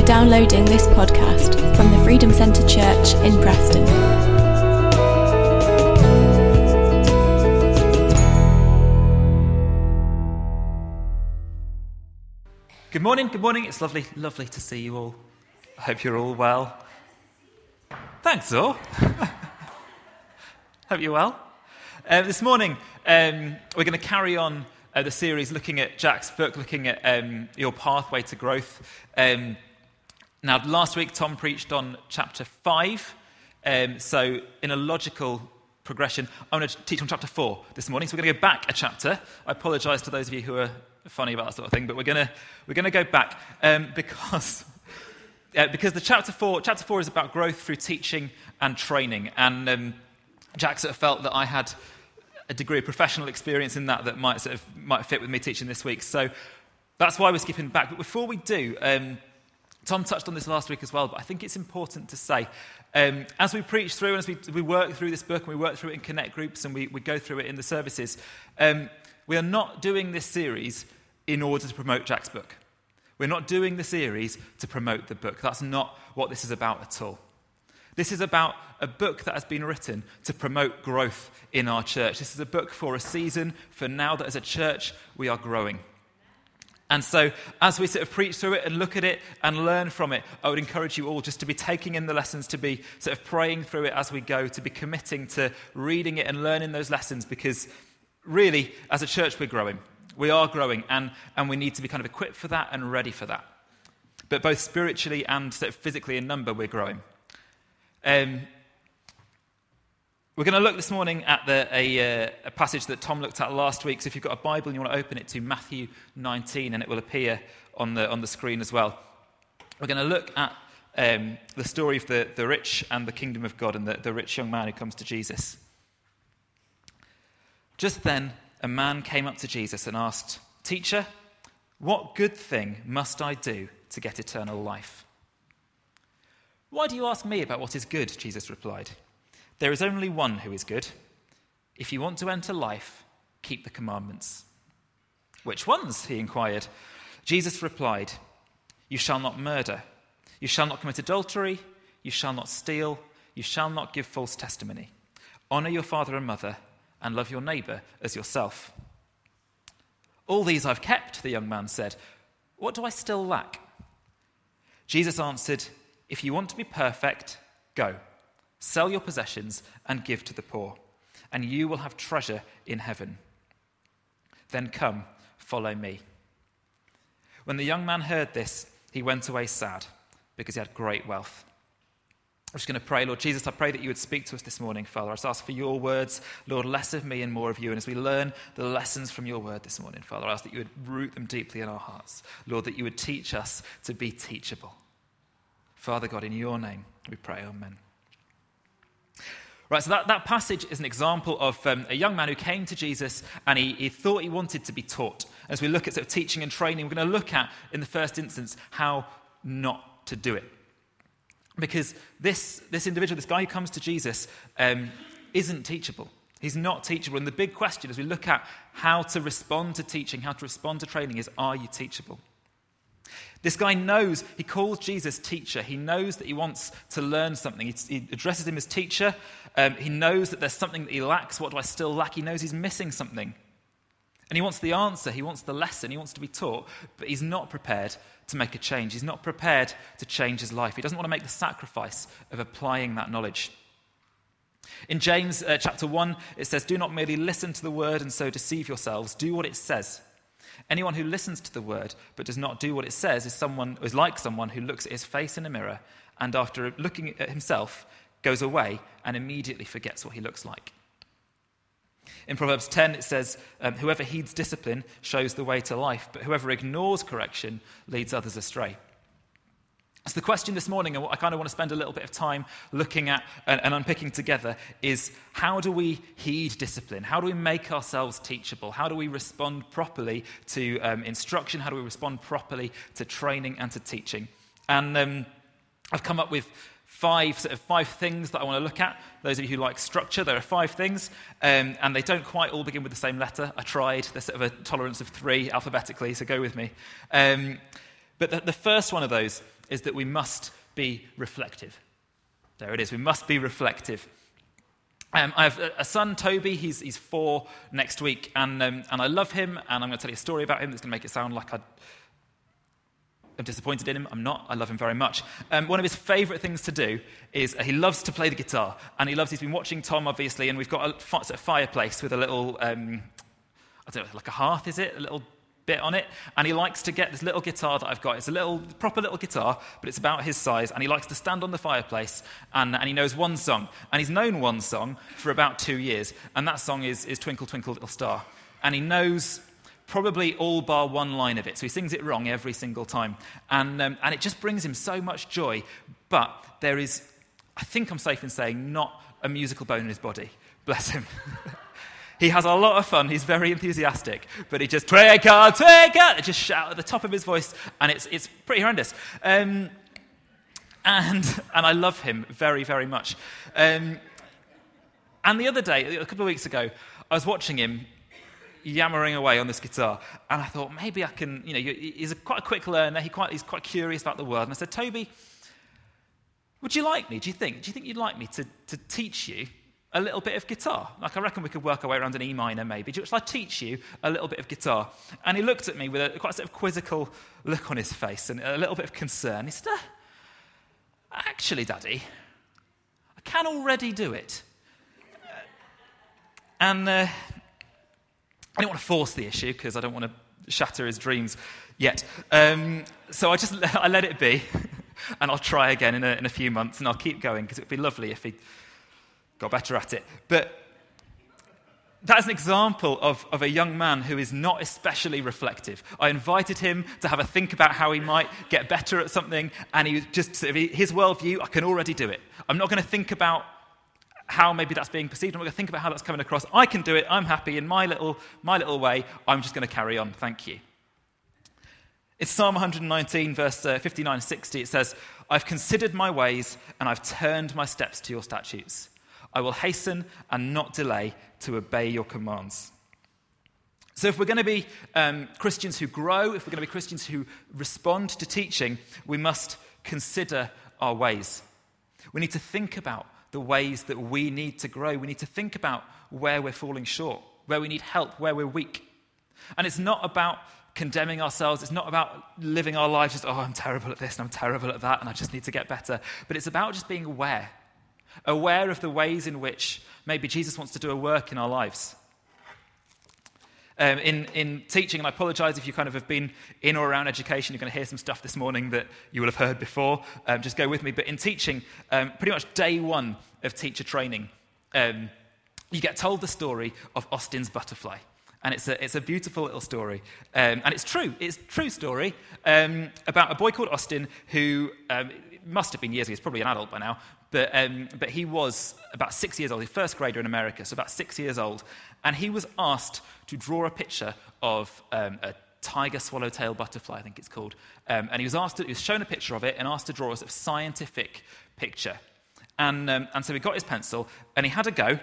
for downloading this podcast from the Freedom Centre Church in Preston. Good morning, good morning. It's lovely, lovely to see you all. I hope you're all well. Thanks, Zor. hope you're well. Uh, this morning, um, we're going to carry on uh, the series looking at Jack's book, looking at um, your pathway to growth. Um, now, last week, Tom preached on chapter 5. Um, so, in a logical progression, I'm going to teach on chapter 4 this morning. So, we're going to go back a chapter. I apologize to those of you who are funny about that sort of thing, but we're going to, we're going to go back um, because. Uh, because the chapter four, chapter four is about growth through teaching and training, and um, Jack sort of felt that I had a degree of professional experience in that that might sort of might fit with me teaching this week. So that's why we're skipping back. But before we do, um, Tom touched on this last week as well, but I think it's important to say, um, as we preach through and as we, we, work through this book and we work through it in Connect groups and we, we go through it in the services, um, we are not doing this series in order to promote Jack's book. We're not doing the series to promote the book. That's not what this is about at all. This is about a book that has been written to promote growth in our church. This is a book for a season, for now that as a church we are growing. And so, as we sort of preach through it and look at it and learn from it, I would encourage you all just to be taking in the lessons, to be sort of praying through it as we go, to be committing to reading it and learning those lessons because really, as a church, we're growing. We are growing, and, and we need to be kind of equipped for that and ready for that. But both spiritually and sort of physically in number, we're growing. Um, we're going to look this morning at the, a, uh, a, passage that Tom looked at last week. So if you've got a Bible and you want to open it to Matthew 19, and it will appear on the, on the screen as well. We're going to look at um, the story of the, the rich and the kingdom of God and the, the rich young man who comes to Jesus. Just then, a man came up to Jesus and asked, Teacher, what good thing must I do to get eternal life? Why do you ask me about what is good? Jesus replied. There is only one who is good. If you want to enter life, keep the commandments. Which ones? he inquired. Jesus replied, You shall not murder. You shall not commit adultery. You shall not steal. You shall not give false testimony. Honor your father and mother and love your neighbor as yourself. All these I've kept, the young man said. What do I still lack? Jesus answered, If you want to be perfect, go. Sell your possessions and give to the poor, and you will have treasure in heaven. Then come, follow me. When the young man heard this, he went away sad because he had great wealth. I'm just going to pray, Lord Jesus, I pray that you would speak to us this morning, Father. I just ask for your words, Lord, less of me and more of you. And as we learn the lessons from your word this morning, Father, I ask that you would root them deeply in our hearts. Lord, that you would teach us to be teachable. Father God, in your name we pray, amen. Right, so that, that passage is an example of um, a young man who came to Jesus and he, he thought he wanted to be taught. As we look at sort of teaching and training, we're going to look at, in the first instance, how not to do it. Because this, this individual, this guy who comes to Jesus, um, isn't teachable. He's not teachable. And the big question as we look at how to respond to teaching, how to respond to training, is are you teachable? This guy knows, he calls Jesus teacher. He knows that he wants to learn something. He, he addresses him as teacher. Um, he knows that there's something that he lacks. What do I still lack? He knows he's missing something. And he wants the answer. He wants the lesson. He wants to be taught. But he's not prepared to make a change. He's not prepared to change his life. He doesn't want to make the sacrifice of applying that knowledge. In James uh, chapter 1, it says, Do not merely listen to the word and so deceive yourselves. Do what it says. Anyone who listens to the word but does not do what it says is, someone, is like someone who looks at his face in a mirror and after looking at himself goes away and immediately forgets what he looks like. In Proverbs 10, it says, um, Whoever heeds discipline shows the way to life, but whoever ignores correction leads others astray. So, the question this morning, and what I kind of want to spend a little bit of time looking at and, and, unpicking together, is how do we heed discipline? How do we make ourselves teachable? How do we respond properly to um, instruction? How do we respond properly to training and to teaching? And um, I've come up with five, sort of five things that I want to look at. Those of you who like structure, there are five things, um, and they don't quite all begin with the same letter. I tried. There's sort of a tolerance of three alphabetically, so go with me. Um, But the, the first one of those is that we must be reflective. There it is. We must be reflective. Um, I have a son, Toby. He's, he's four next week, and, um, and I love him, and I'm going to tell you a story about him that's going to make it sound like I, am disappointed in him. I'm not. I love him very much. Um, one of his favourite things to do is uh, he loves to play the guitar, and he loves, he's been watching Tom, obviously, and we've got a, a fireplace with a little, um, I don't know, like a hearth, is it? A little bit on it. And he likes to get this little guitar that I've got. It's a little, proper little guitar, but it's about his size. And he likes to stand on the fireplace and, and he knows one song. And he's known one song for about two years. And that song is, is Twinkle, Twinkle, Little Star. And he knows probably all bar one line of it. So he sings it wrong every single time. And, um, and it just brings him so much joy. But there is, I think I'm safe in saying, not a musical bone in his body. Bless him. He has a lot of fun. He's very enthusiastic, but he just, twinkle, twinkle, just shout at the top of his voice, and it's, it's pretty horrendous. Um, and, and I love him very, very much. Um, and the other day, a couple of weeks ago, I was watching him yammering away on this guitar, and I thought maybe I can, you know, he's a, quite a quick learner, he quite, he's quite curious about the world. And I said, Toby, would you like me? Do you think? Do you think you'd like me to, to teach you a little bit of guitar. Like, I reckon we could work our way around an E minor, maybe. Shall I teach you a little bit of guitar? And he looked at me with a quite a sort of quizzical look on his face and a little bit of concern. He said, uh, Actually, Daddy, I can already do it. And uh, I didn't want to force the issue because I don't want to shatter his dreams yet. Um, so I just I let it be. and I'll try again in a, in a few months and I'll keep going because it would be lovely if he got better at it. But that's an example of, of a young man who is not especially reflective. I invited him to have a think about how he might get better at something, and he was just sort of, his worldview, I can already do it. I'm not going to think about how maybe that's being perceived. I'm going to think about how that's coming across. I can do it. I'm happy in my little, my little way. I'm just going to carry on. Thank you. It's Psalm 119, verse uh, 59 60. It says, I've considered my ways and I've turned my steps to your statutes. I will hasten and not delay to obey your commands. So, if we're going to be um, Christians who grow, if we're going to be Christians who respond to teaching, we must consider our ways. We need to think about the ways that we need to grow. We need to think about where we're falling short, where we need help, where we're weak. And it's not about condemning ourselves. It's not about living our lives just, oh, I'm terrible at this and I'm terrible at that and I just need to get better. But it's about just being aware aware of the ways in which maybe Jesus wants to do a work in our lives. Um, in, in teaching, and I apologize if you kind of have been in or around education, you're going to hear some stuff this morning that you will have heard before. Um, just go with me. But in teaching, um, pretty much day one of teacher training, um, you get told the story of Austin's butterfly. And it's a, it's a beautiful little story. Um, and it's true. It's a true story um, about a boy called Austin who must have been years ago, he's probably an adult by now, but, um, but he was about six years old, he's first grader in America, so about six years old. And he was asked to draw a picture of um, a tiger swallowtail butterfly, I think it's called. Um, and he was, asked to, he was shown a picture of it and asked to draw a sort of scientific picture. And, um, and so he got his pencil and he had a go,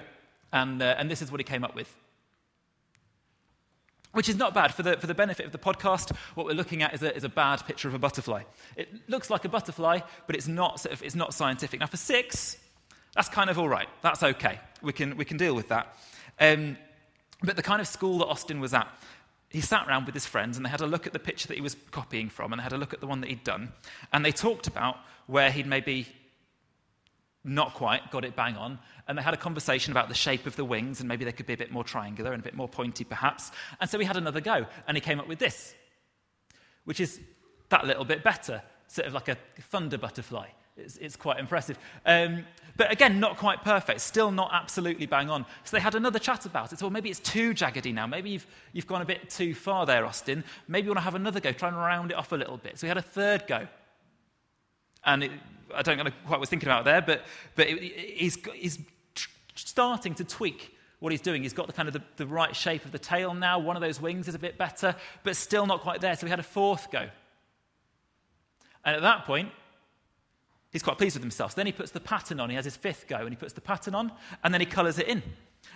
and, uh, and this is what he came up with which is not bad. For the, for the benefit of the podcast, what we're looking at is a, is a bad picture of a butterfly. It looks like a butterfly, but it's not, sort of, it's not scientific. Now, for six, that's kind of all right. That's okay. We can, we can deal with that. Um, but the kind of school that Austin was at, he sat around with his friends and they had a look at the picture that he was copying from and they had a look at the one that he'd done. And they talked about where he'd maybe not quite got it bang on. And they had a conversation about the shape of the wings, and maybe they could be a bit more triangular and a bit more pointy, perhaps. And so we had another go, and he came up with this, which is that little bit better, sort of like a thunder butterfly. It's, it's quite impressive. Um, but again, not quite perfect, still not absolutely bang on. So they had another chat about it. So well, maybe it's too jaggedy now. Maybe you've, you've gone a bit too far there, Austin. Maybe you want to have another go, try and round it off a little bit. So we had a third go. And it, I don't know quite what I was thinking about there, but, but it, he's, he's starting to tweak what he's doing. He's got the kind of the, the right shape of the tail now. One of those wings is a bit better, but still not quite there. So we had a fourth go. And at that point, he's quite pleased with himself. So then he puts the pattern on. He has his fifth go, and he puts the pattern on, and then he colours it in.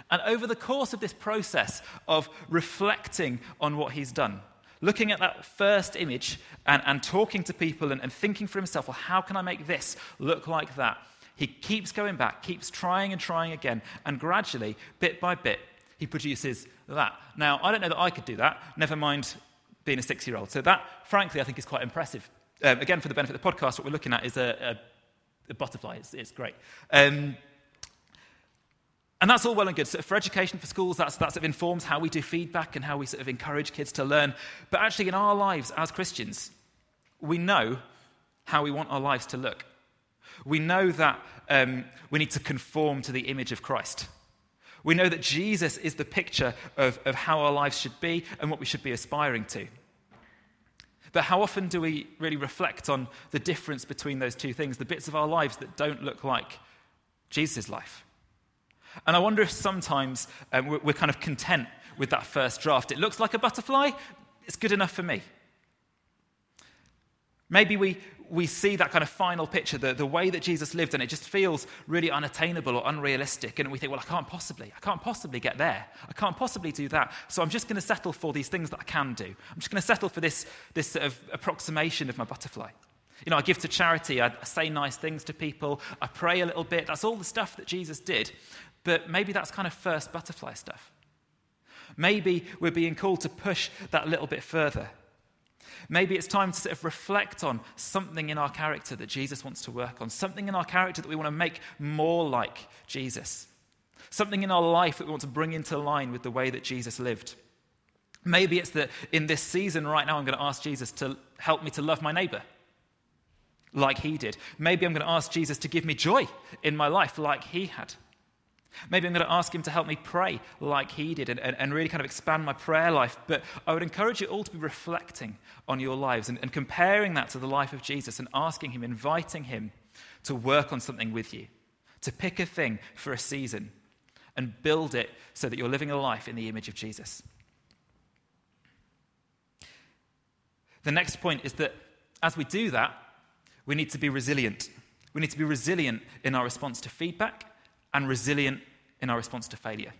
And over the course of this process of reflecting on what he's done, looking at that first image and, and talking to people and, and thinking for himself, well, how can I make this look like that? He keeps going back, keeps trying and trying again, and gradually, bit by bit, he produces that. Now, I don't know that I could do that, never mind being a six year old. So, that, frankly, I think is quite impressive. Um, again, for the benefit of the podcast, what we're looking at is a, a, a butterfly. It's, it's great. Um, and that's all well and good. So for education, for schools, that's, that sort of informs how we do feedback and how we sort of encourage kids to learn. But actually, in our lives as Christians, we know how we want our lives to look. We know that um, we need to conform to the image of Christ. We know that Jesus is the picture of, of how our lives should be and what we should be aspiring to. But how often do we really reflect on the difference between those two things, the bits of our lives that don't look like Jesus' life? And I wonder if sometimes um, we're, we're kind of content with that first draft. It looks like a butterfly, it's good enough for me. Maybe we, we see that kind of final picture, the, the way that Jesus lived, and it just feels really unattainable or unrealistic. And we think, well, I can't possibly, I can't possibly get there. I can't possibly do that. So I'm just going to settle for these things that I can do. I'm just going to settle for this, this sort of approximation of my butterfly. You know, I give to charity, I say nice things to people, I pray a little bit. That's all the stuff that Jesus did. But maybe that's kind of first butterfly stuff. Maybe we're being called to push that little bit further. Maybe it's time to sort of reflect on something in our character that Jesus wants to work on, something in our character that we want to make more like Jesus, something in our life that we want to bring into line with the way that Jesus lived. Maybe it's that in this season right now, I'm going to ask Jesus to help me to love my neighbor like he did. Maybe I'm going to ask Jesus to give me joy in my life like he had. Maybe I'm going to ask him to help me pray like he did and, and, and, really kind of expand my prayer life. But I would encourage you all to be reflecting on your lives and, and comparing that to the life of Jesus and asking him, inviting him to work on something with you, to pick a thing for a season and build it so that you're living a life in the image of Jesus. The next point is that as we do that, we need to be resilient. We need to be resilient in our response to feedback and resilient in our response to failure.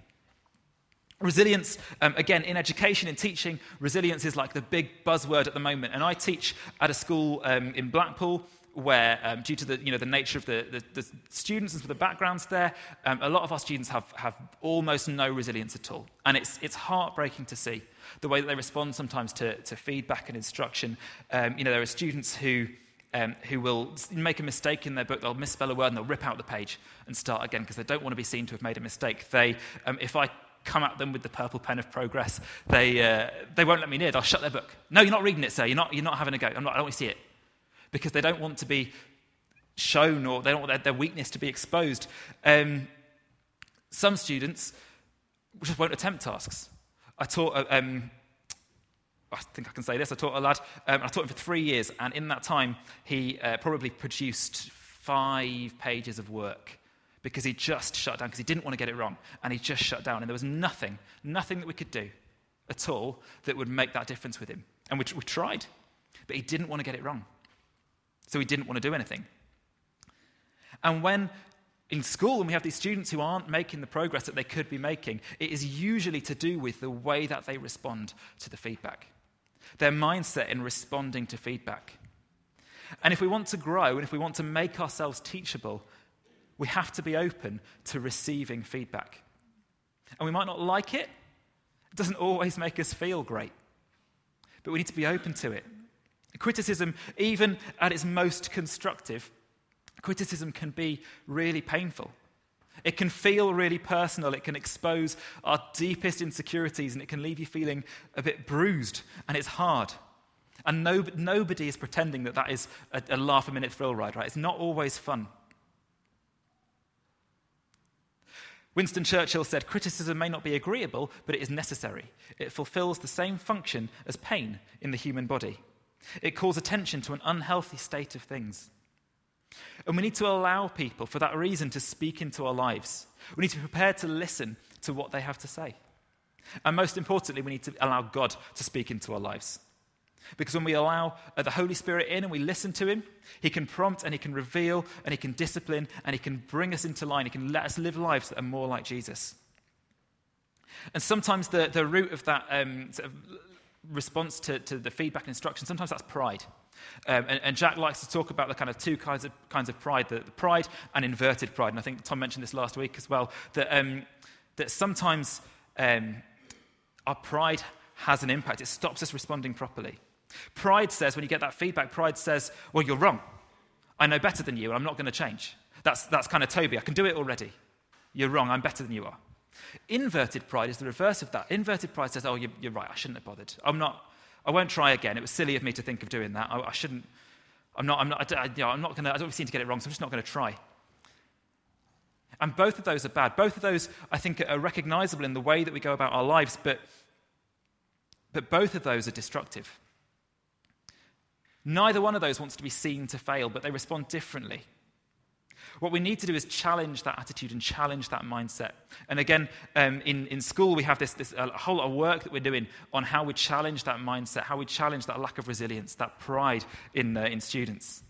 Resilience, um, again, in education, in teaching, resilience is like the big buzzword at the moment. And I teach at a school um, in Blackpool where, um, due to the, you know, the nature of the, the, the students and the backgrounds there, um, a lot of our students have, have almost no resilience at all. And it's, it's heartbreaking to see the way that they respond sometimes to, to feedback and instruction. Um, you know, there are students who um, who will make a mistake in their book, they'll misspell a word and they'll rip out the page and start again because they don't want to be seen to have made a mistake. They, um, if I come at them with the purple pen of progress, they, uh, they won't let me near. They'll shut their book. No, you're not reading it, sir. You're not, you're not having a go. Not, I don't want to see it. Because they don't want to be shown or they don't want their, their weakness to be exposed. Um, some students just won't attempt tasks. I taught um, I think I can say this. I taught a lad, um, I taught him for three years, and in that time, he uh, probably produced five pages of work because he just shut down, because he didn't want to get it wrong, and he just shut down. And there was nothing, nothing that we could do at all that would make that difference with him. And we, we tried, but he didn't want to get it wrong. So he didn't want to do anything. And when in school, when we have these students who aren't making the progress that they could be making, it is usually to do with the way that they respond to the feedback their mindset in responding to feedback. And if we want to grow and if we want to make ourselves teachable, we have to be open to receiving feedback. And we might not like it, it doesn't always make us feel great, but we need to be open to it. Criticism, even at its most constructive, criticism can be really painful. It can feel really personal. It can expose our deepest insecurities and it can leave you feeling a bit bruised and it's hard. And no, nobody is pretending that that is a, a laugh a minute thrill ride, right? It's not always fun. Winston Churchill said, Criticism may not be agreeable, but it is necessary. It fulfills the same function as pain in the human body. It calls attention to an unhealthy state of things. And we need to allow people, for that reason, to speak into our lives. We need to be prepared to listen to what they have to say. And most importantly, we need to allow God to speak into our lives. Because when we allow uh, the Holy Spirit in and we listen to Him, He can prompt and He can reveal and He can discipline and He can bring us into line. He can let us live lives that are more like Jesus. And sometimes the, the root of that um, sort of response to, to the feedback and instruction, sometimes that's pride. Um, and, and, Jack likes to talk about the kind of two kinds of, kinds of pride the, the, pride and inverted pride. And I think Tom mentioned this last week as well that, um, that sometimes um, our pride has an impact, it stops us responding properly. Pride says, when you get that feedback, pride says, Well, you're wrong. I know better than you, and I'm not going to change. That's, that's kind of Toby. I can do it already. You're wrong. I'm better than you are. Inverted pride is the reverse of that. Inverted pride says, Oh, you're, you're right. I shouldn't have bothered. I'm not, I won't try again. It was silly of me to think of doing that. I, I shouldn't, I'm not, I'm not, I, you know, I'm not going to, I don't seem to get it wrong, so I'm just not going to try. And both of those are bad. Both of those, I think, are recognizable in the way that we go about our lives, but, but both of those are destructive. Neither one of those wants to be seen to fail, but they respond differently. What we need to do is challenge that attitude and challenge that mindset. And again, um, in, in school, we have this, this a whole lot of work that we're doing on how we challenge that mindset, how we challenge that lack of resilience, that pride in, uh, in students.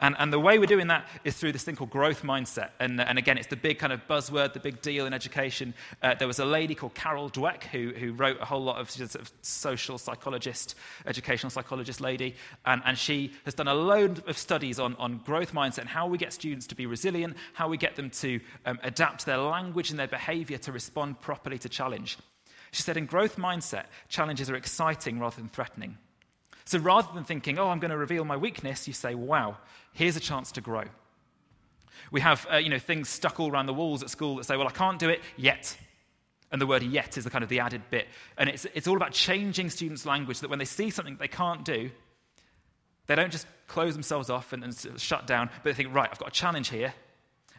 And, and the way we're doing that is through this thing called growth mindset. And, and again, it's the big kind of buzzword, the big deal in education. Uh, there was a lady called Carol Dweck who, who wrote a whole lot of, sort of social psychologist, educational psychologist lady. And, and she has done a load of studies on, on growth mindset and how we get students to be resilient, how we get them to um, adapt their language and their behavior to respond properly to challenge. She said, in growth mindset, challenges are exciting rather than threatening. So rather than thinking, oh, I'm going to reveal my weakness, you say, wow, here's a chance to grow. We have uh, you know, things stuck all around the walls at school that say, well, I can't do it yet. And the word yet is the kind of the added bit. And it's, it's all about changing students' language that when they see something they can't do, they don't just close themselves off and, and shut down, but they think, right, I've got a challenge here,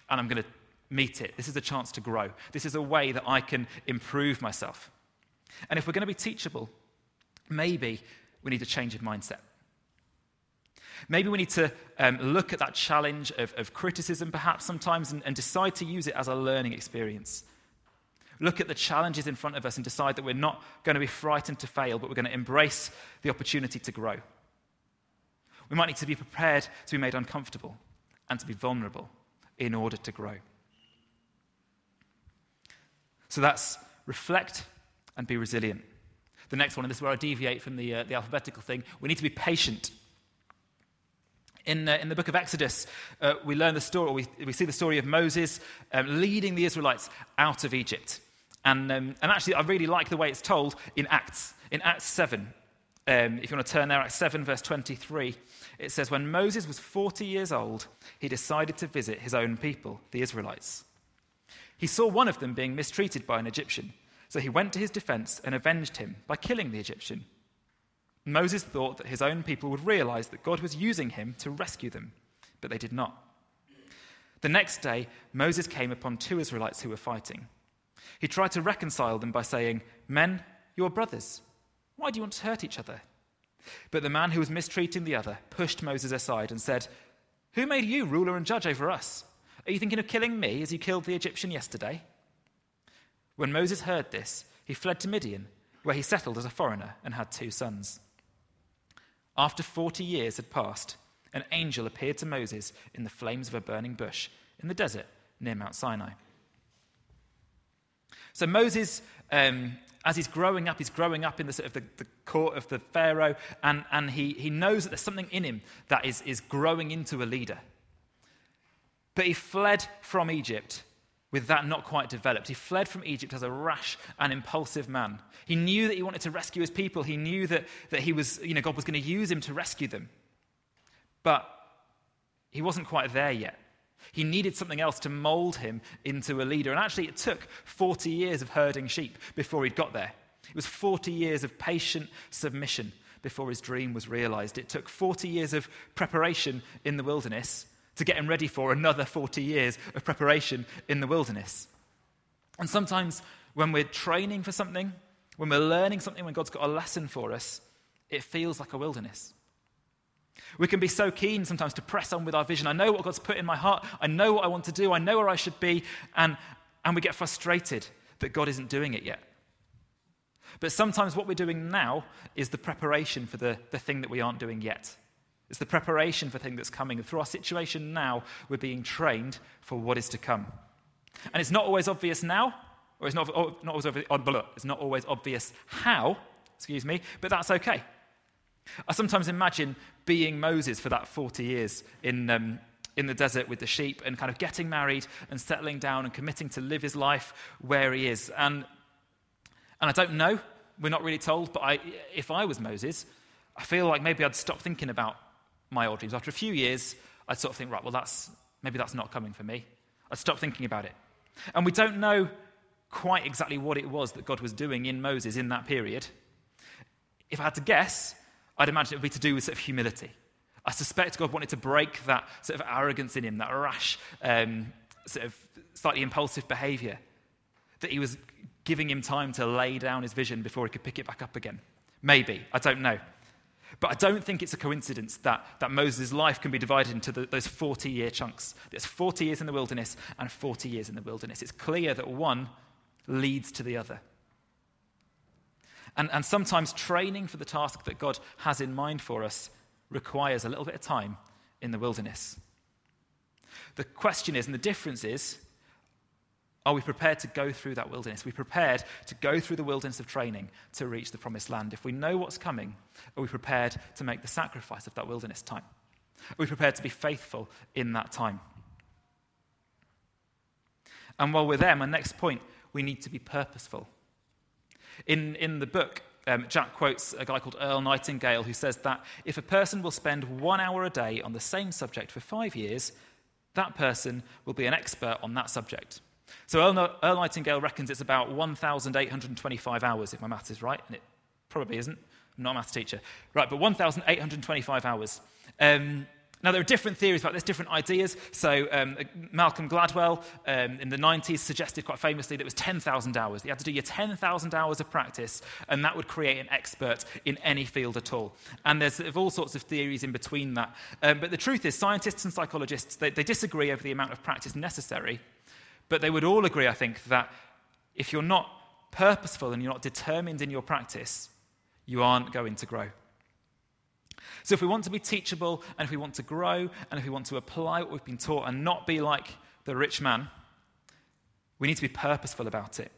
and I'm going to meet it. This is a chance to grow. This is a way that I can improve myself. And if we're going to be teachable, maybe we need a change of mindset. Maybe we need to um, look at that challenge of, of criticism, perhaps sometimes, and, and decide to use it as a learning experience. Look at the challenges in front of us and decide that we're not going to be frightened to fail, but we're going to embrace the opportunity to grow. We might need to be prepared to be made uncomfortable and to be vulnerable in order to grow. So that's reflect and be resilient. The next one, and this is where I deviate from the, uh, the alphabetical thing, we need to be patient. In, uh, in the book of Exodus, uh, we learn the story, we, we see the story of Moses um, leading the Israelites out of Egypt. And, um, and actually, I really like the way it's told in Acts. In Acts 7, um, if you want to turn there, Acts 7, verse 23, it says, When Moses was 40 years old, he decided to visit his own people, the Israelites. He saw one of them being mistreated by an Egyptian. So he went to his defense and avenged him by killing the Egyptian. Moses thought that his own people would realize that God was using him to rescue them, but they did not. The next day, Moses came upon two Israelites who were fighting. He tried to reconcile them by saying, Men, you are brothers. Why do you want to hurt each other? But the man who was mistreating the other pushed Moses aside and said, Who made you ruler and judge over us? Are you thinking of killing me as you killed the Egyptian yesterday? When Moses heard this, he fled to Midian, where he settled as a foreigner and had two sons. After 40 years had passed, an angel appeared to Moses in the flames of a burning bush in the desert near Mount Sinai. So Moses, um, as he's growing up, he's growing up in the, sort of the, the court of the Pharaoh, and, and he, he knows that there's something in him that is, is growing into a leader. But he fled from Egypt with that not quite developed. He fled from Egypt as a rash and impulsive man. He knew that he wanted to rescue his people. He knew that, that he was, you know, God was going to use him to rescue them. But he wasn't quite there yet. He needed something else to mold him into a leader. And actually, it took 40 years of herding sheep before he'd got there. It was 40 years of patient submission before his dream was realized. It took 40 years of preparation in the wilderness to get him ready for another 40 years of preparation in the wilderness. And sometimes when we're training for something, when we're learning something, when God's got a lesson for us, it feels like a wilderness. We can be so keen sometimes to press on with our vision. I know what God's put in my heart. I know what I want to do. I know where I should be. And, and we get frustrated that God isn't doing it yet. But sometimes what we're doing now is the preparation for the, the thing that we aren't doing yet. It's the preparation for thing that's coming. Through our situation now, we're being trained for what is to come. And it's not always obvious now, or it's not, not always, it's not always obvious how excuse me, but that's okay. I sometimes imagine being Moses for that 40 years in, um, in the desert with the sheep and kind of getting married and settling down and committing to live his life where he is. And, and I don't know, we're not really told, but I, if I was Moses, I feel like maybe I'd stop thinking about my old dreams. After a few years, I'd sort of think, right, well, that's, maybe that's not coming for me. I'd stop thinking about it. And we don't know quite exactly what it was that God was doing in Moses in that period. If I had to guess, I'd imagine it would be to do with sort of humility. I suspect God wanted to break that sort of arrogance in him, that rash, um, sort of slightly impulsive behavior, that he was giving him time to lay down his vision before he could pick it back up again. Maybe, I don't know. But I don't think it's a coincidence that, that Moses' life can be divided into the, those 40 year chunks. There's 40 years in the wilderness and 40 years in the wilderness. It's clear that one leads to the other. And, and sometimes training for the task that God has in mind for us requires a little bit of time in the wilderness. The question is, and the difference is, are we prepared to go through that wilderness? Are we prepared to go through the wilderness of training to reach the promised land? If we know what's coming, are we prepared to make the sacrifice of that wilderness time? Are we prepared to be faithful in that time? And while we're there, my next point, we need to be purposeful. In, in the book, um, Jack quotes a guy called Earl Nightingale who says that if a person will spend one hour a day on the same subject for five years, that person will be an expert on that subject. So Earl, Nightingale reckons it's about 1,825 hours, if my maths is right, and it probably isn't. I'm not a maths teacher. Right, but 1,825 hours. Um, now, there are different theories about this, different ideas. So, um, Malcolm Gladwell um, in the 90s suggested quite famously that it was 10,000 hours. You had to do your 10,000 hours of practice, and that would create an expert in any field at all. And there's all sorts of theories in between that. Um, but the truth is, scientists and psychologists, they, they disagree over the amount of practice necessary. But they would all agree, I think, that if you're not purposeful and you're not determined in your practice, you aren't going to grow. So, if we want to be teachable and if we want to grow and if we want to apply what we've been taught and not be like the rich man, we need to be purposeful about it.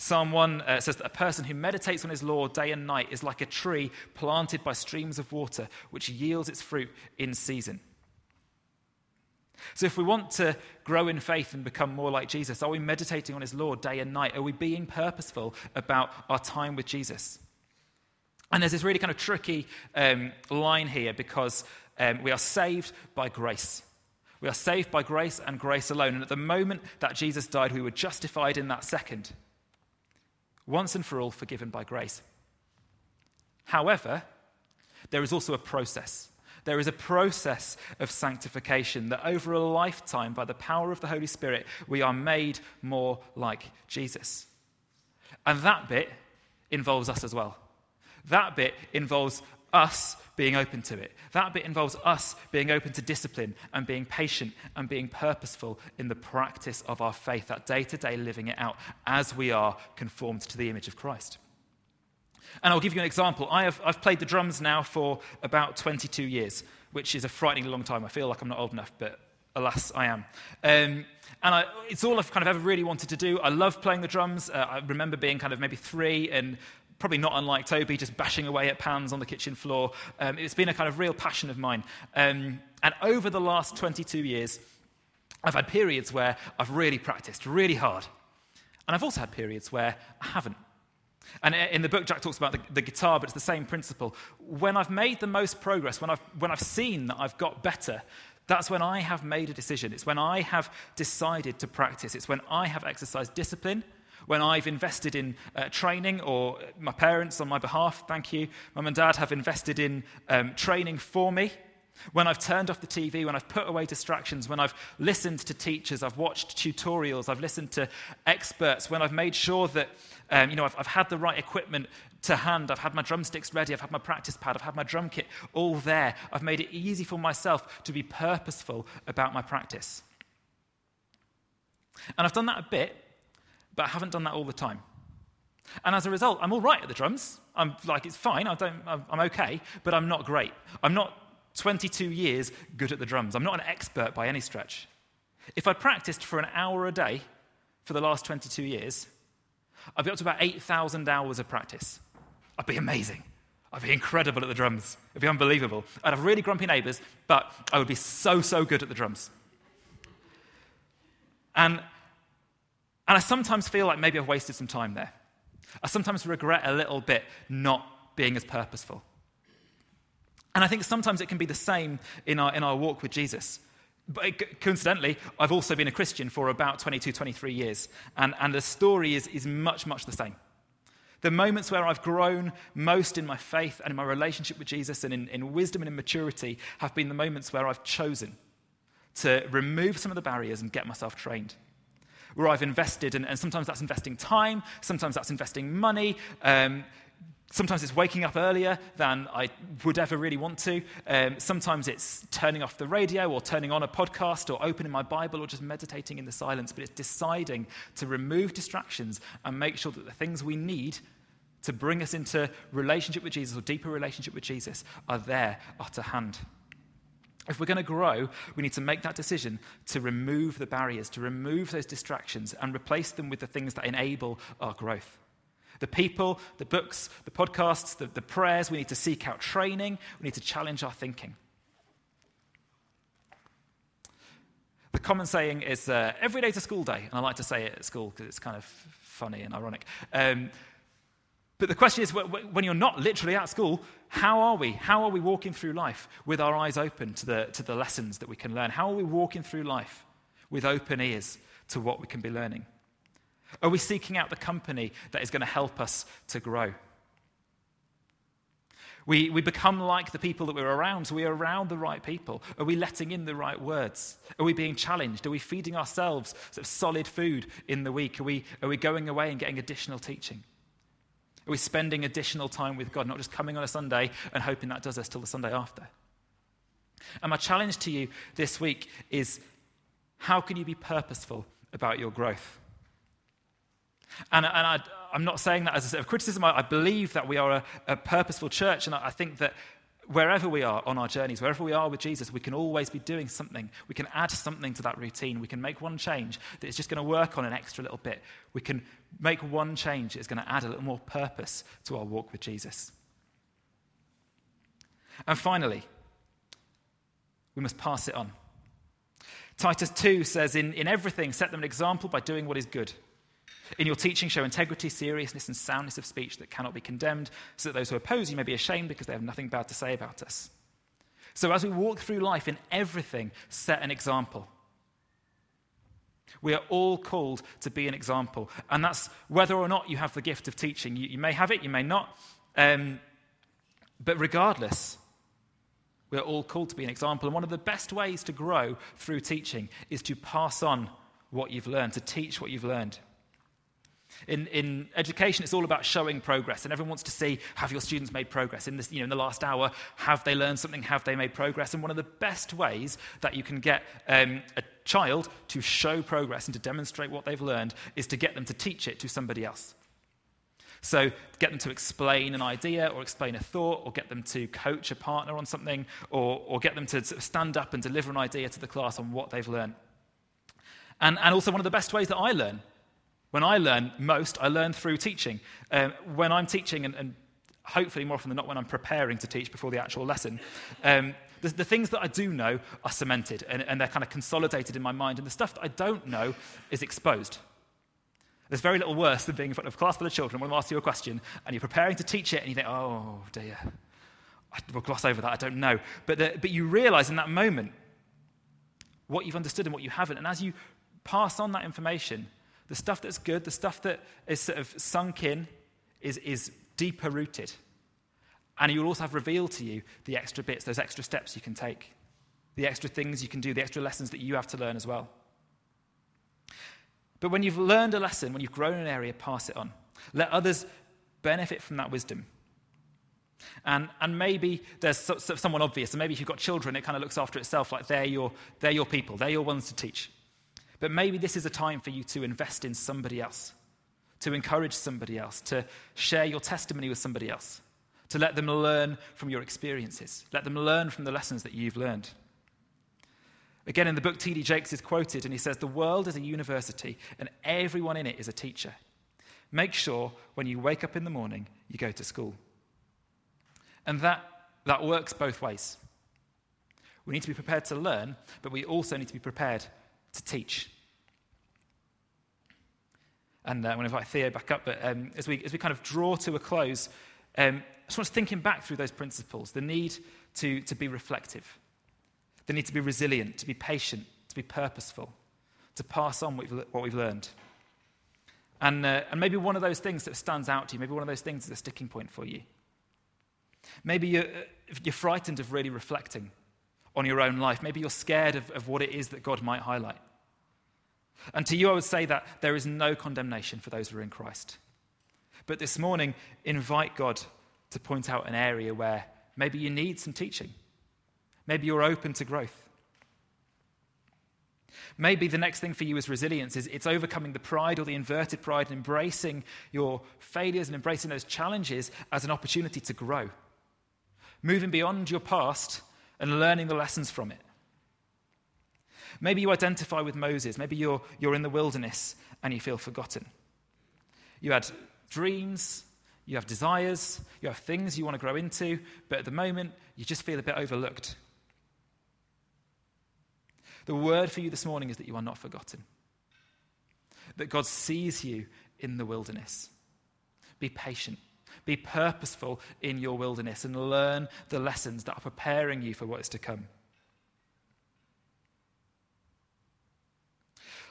Psalm 1 uh, says that a person who meditates on his law day and night is like a tree planted by streams of water, which yields its fruit in season. So, if we want to grow in faith and become more like Jesus, are we meditating on his law day and night? Are we being purposeful about our time with Jesus? And there's this really kind of tricky um, line here because um, we are saved by grace. We are saved by grace and grace alone. And at the moment that Jesus died, we were justified in that second. Once and for all, forgiven by grace. However, there is also a process. There is a process of sanctification that over a lifetime, by the power of the Holy Spirit, we are made more like Jesus. And that bit involves us as well. That bit involves us being open to it. That bit involves us being open to discipline and being patient and being purposeful in the practice of our faith, that day to day living it out as we are conformed to the image of Christ. And I'll give you an example. I have, I've played the drums now for about 22 years, which is a frighteningly long time. I feel like I'm not old enough, but alas, I am. Um, and I, it's all I've kind of ever really wanted to do. I love playing the drums. Uh, I remember being kind of maybe three and probably not unlike Toby, just bashing away at pans on the kitchen floor. Um, it's been a kind of real passion of mine. Um, and over the last 22 years, I've had periods where I've really practiced really hard. And I've also had periods where I haven't. And in the book, Jack talks about the, the, guitar, but it's the same principle. When I've made the most progress, when I've, when I've seen that I've got better, that's when I have made a decision. It's when I have decided to practice. It's when I have exercised discipline when I've invested in uh, training, or my parents on my behalf, thank you, mum and dad have invested in um, training for me. When I've turned off the TV, when I've put away distractions, when I've listened to teachers, I've watched tutorials, I've listened to experts, when I've made sure that um, you know, I've, I've had the right equipment to hand, I've had my drumsticks ready, I've had my practice pad, I've had my drum kit all there. I've made it easy for myself to be purposeful about my practice. And I've done that a bit but I haven't done that all the time. And as a result, I'm all right at the drums. I'm like, it's fine, I don't, I'm okay, but I'm not great. I'm not 22 years good at the drums. I'm not an expert by any stretch. If I practiced for an hour a day for the last 22 years, I'd be up to about 8,000 hours of practice. I'd be amazing. I'd be incredible at the drums. It'd be unbelievable. I'd have really grumpy neighbors, but I would be so, so good at the drums. And, and I sometimes feel like maybe I've wasted some time there. I sometimes regret a little bit not being as purposeful. And I think sometimes it can be the same in our, in our walk with Jesus. But coincidentally, I've also been a Christian for about 22, 23 years. And, and the story is, is much, much the same. The moments where I've grown most in my faith and in my relationship with Jesus and in, in wisdom and in maturity have been the moments where I've chosen to remove some of the barriers and get myself trained. Where I've invested, and, and sometimes that's investing time, sometimes that's investing money, um, Sometimes it's waking up earlier than I would ever really want to. Um, sometimes it's turning off the radio or turning on a podcast or opening my Bible or just meditating in the silence. But it's deciding to remove distractions and make sure that the things we need to bring us into relationship with Jesus or deeper relationship with Jesus are there, are to hand. If we're going to grow, we need to make that decision to remove the barriers, to remove those distractions, and replace them with the things that enable our growth. The people, the books, the podcasts, the, the prayers, we need to seek out training, we need to challenge our thinking. The common saying is uh, every day's a school day, and I like to say it at school because it's kind of funny and ironic. Um, but the question is when you're not literally at school, how are we? How are we walking through life with our eyes open to the, to the lessons that we can learn? How are we walking through life with open ears to what we can be learning? Are we seeking out the company that is going to help us to grow? We, we become like the people that we're around, so we're around the right people. Are we letting in the right words? Are we being challenged? Are we feeding ourselves sort of solid food in the week? Are we, are we going away and getting additional teaching? Are we spending additional time with God, not just coming on a Sunday and hoping that does us till the Sunday after? And my challenge to you this week is how can you be purposeful about your growth? And, and I, am not saying that as a of criticism. I, I believe that we are a, a purposeful church, and I, I think that wherever we are on our journeys, wherever we are with Jesus, we can always be doing something. We can add something to that routine. We can make one change that is just going to work on an extra little bit. We can make one change that is going to add a little more purpose to our walk with Jesus. And finally, we must pass it on. Titus 2 says, in, in everything, set them an example by doing what is good. In your teaching, show integrity, seriousness, and soundness of speech that cannot be condemned, so that those who oppose you may be ashamed because they have nothing bad to say about us. So, as we walk through life in everything, set an example. We are all called to be an example. And that's whether or not you have the gift of teaching. You, you may have it, you may not. Um, but regardless, we are all called to be an example. And one of the best ways to grow through teaching is to pass on what you've learned, to teach what you've learned. In, in education, it's all about showing progress, and everyone wants to see have your students made progress in this, you know, in the last hour. Have they learned something? Have they made progress? And one of the best ways that you can get um, a child to show progress and to demonstrate what they've learned is to get them to teach it to somebody else. So, get them to explain an idea or explain a thought, or get them to coach a partner on something, or, or get them to sort of stand up and deliver an idea to the class on what they've learned. And, and also, one of the best ways that I learn when I learn most, I learn through teaching. Um, when I'm teaching, and, and, hopefully more often than not when I'm preparing to teach before the actual lesson, um, the, the, things that I do know are cemented and, and, they're kind of consolidated in my mind. And the stuff that I don't know is exposed. There's very little worse than being in front of a class full of children when they ask you a question and you're preparing to teach it and you think, oh dear, I will gloss over that, I don't know. But, the, but you realize in that moment what you've understood and what you haven't. And as you pass on that information, the stuff that's good, the stuff that is sort of sunk in, is, is deeper rooted. And you'll also have revealed to you the extra bits, those extra steps you can take, the extra things you can do, the extra lessons that you have to learn as well. But when you've learned a lesson, when you've grown an area, pass it on. Let others benefit from that wisdom. And, and maybe there's so, so someone obvious, and maybe if you've got children, it kind of looks after itself, like they're your, they're your people, they're your ones to teach. But maybe this is a time for you to invest in somebody else, to encourage somebody else, to share your testimony with somebody else, to let them learn from your experiences, let them learn from the lessons that you've learned. Again, in the book, T.D. Jakes is quoted, and he says, The world is a university, and everyone in it is a teacher. Make sure when you wake up in the morning, you go to school. And that, that works both ways. We need to be prepared to learn, but we also need to be prepared to teach. And uh, I'm going to invite Theo back up, but um, as, we, as we kind of draw to a close, um, I just want us thinking back through those principles the need to, to be reflective, the need to be resilient, to be patient, to be purposeful, to pass on what we've, what we've learned. And, uh, and maybe one of those things that stands out to you, maybe one of those things is a sticking point for you. Maybe you're, uh, you're frightened of really reflecting on your own life. Maybe you're scared of, of what it is that God might highlight. And to you, I would say that there is no condemnation for those who are in Christ. But this morning, invite God to point out an area where maybe you need some teaching. Maybe you're open to growth. Maybe the next thing for you is resilience is it's overcoming the pride or the inverted pride and embracing your failures and embracing those challenges as an opportunity to grow. Moving beyond your past and learning the lessons from it. Maybe you identify with Moses. Maybe you're, you're in the wilderness and you feel forgotten. You had dreams, you have desires, you have things you want to grow into, but at the moment, you just feel a bit overlooked. The word for you this morning is that you are not forgotten, that God sees you in the wilderness. Be patient. Be purposeful in your wilderness and learn the lessons that are preparing you for what is to come.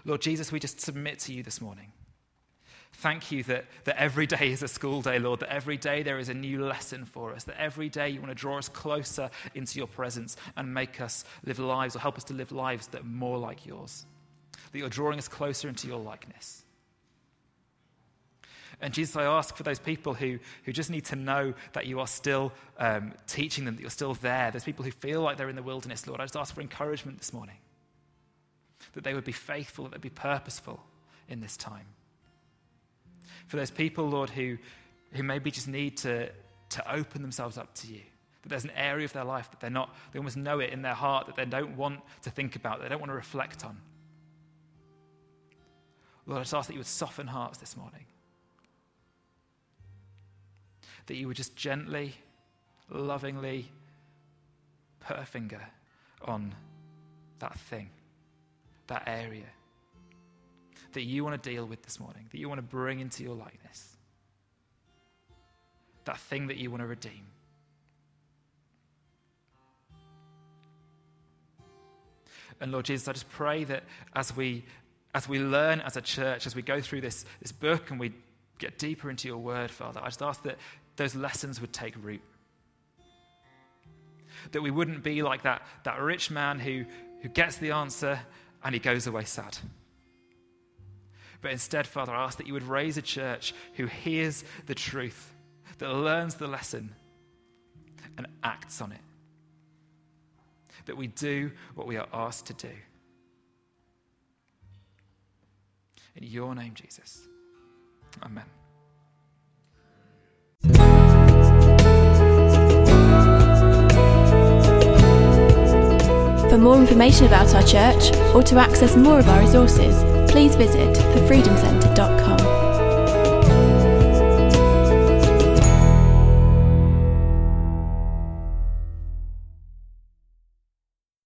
Lord Jesus, we just submit to you this morning. Thank you that, that every day is a school day, Lord, that every day there is a new lesson for us, that every day you want to draw us closer into your presence and make us live lives or help us to live lives that are more like yours, that you're drawing us closer into your likeness. And Jesus, I ask for those people who, who just need to know that you are still um, teaching them, that you're still there. There's people who feel like they're in the wilderness, Lord. I just ask for encouragement this morning, that they would be faithful, that they'd be purposeful in this time. For those people, Lord, who, who maybe just need to, to open themselves up to you, that there's an area of their life that they're not, they almost know it in their heart that they don't want to think about, they don't want to reflect on. Lord, I just ask that you would soften hearts this morning that you would just gently, lovingly put a finger on that thing, that area that you want to deal with this morning, that you want to bring into your likeness, that thing that you want to redeem. And Lord Jesus, I just pray that as we as we learn as a church, as we go through this, this book and we get deeper into your word, Father, I just ask that those lessons would take root. That we wouldn't be like that, that rich man who, who gets the answer and he goes away sad. But instead, Father, I ask that you would raise a church who hears the truth, that learns the lesson, and acts on it. That we do what we are asked to do. In your name, Jesus. Amen. For more information about our church or to access more of our resources, please visit thefreedomcentre.com.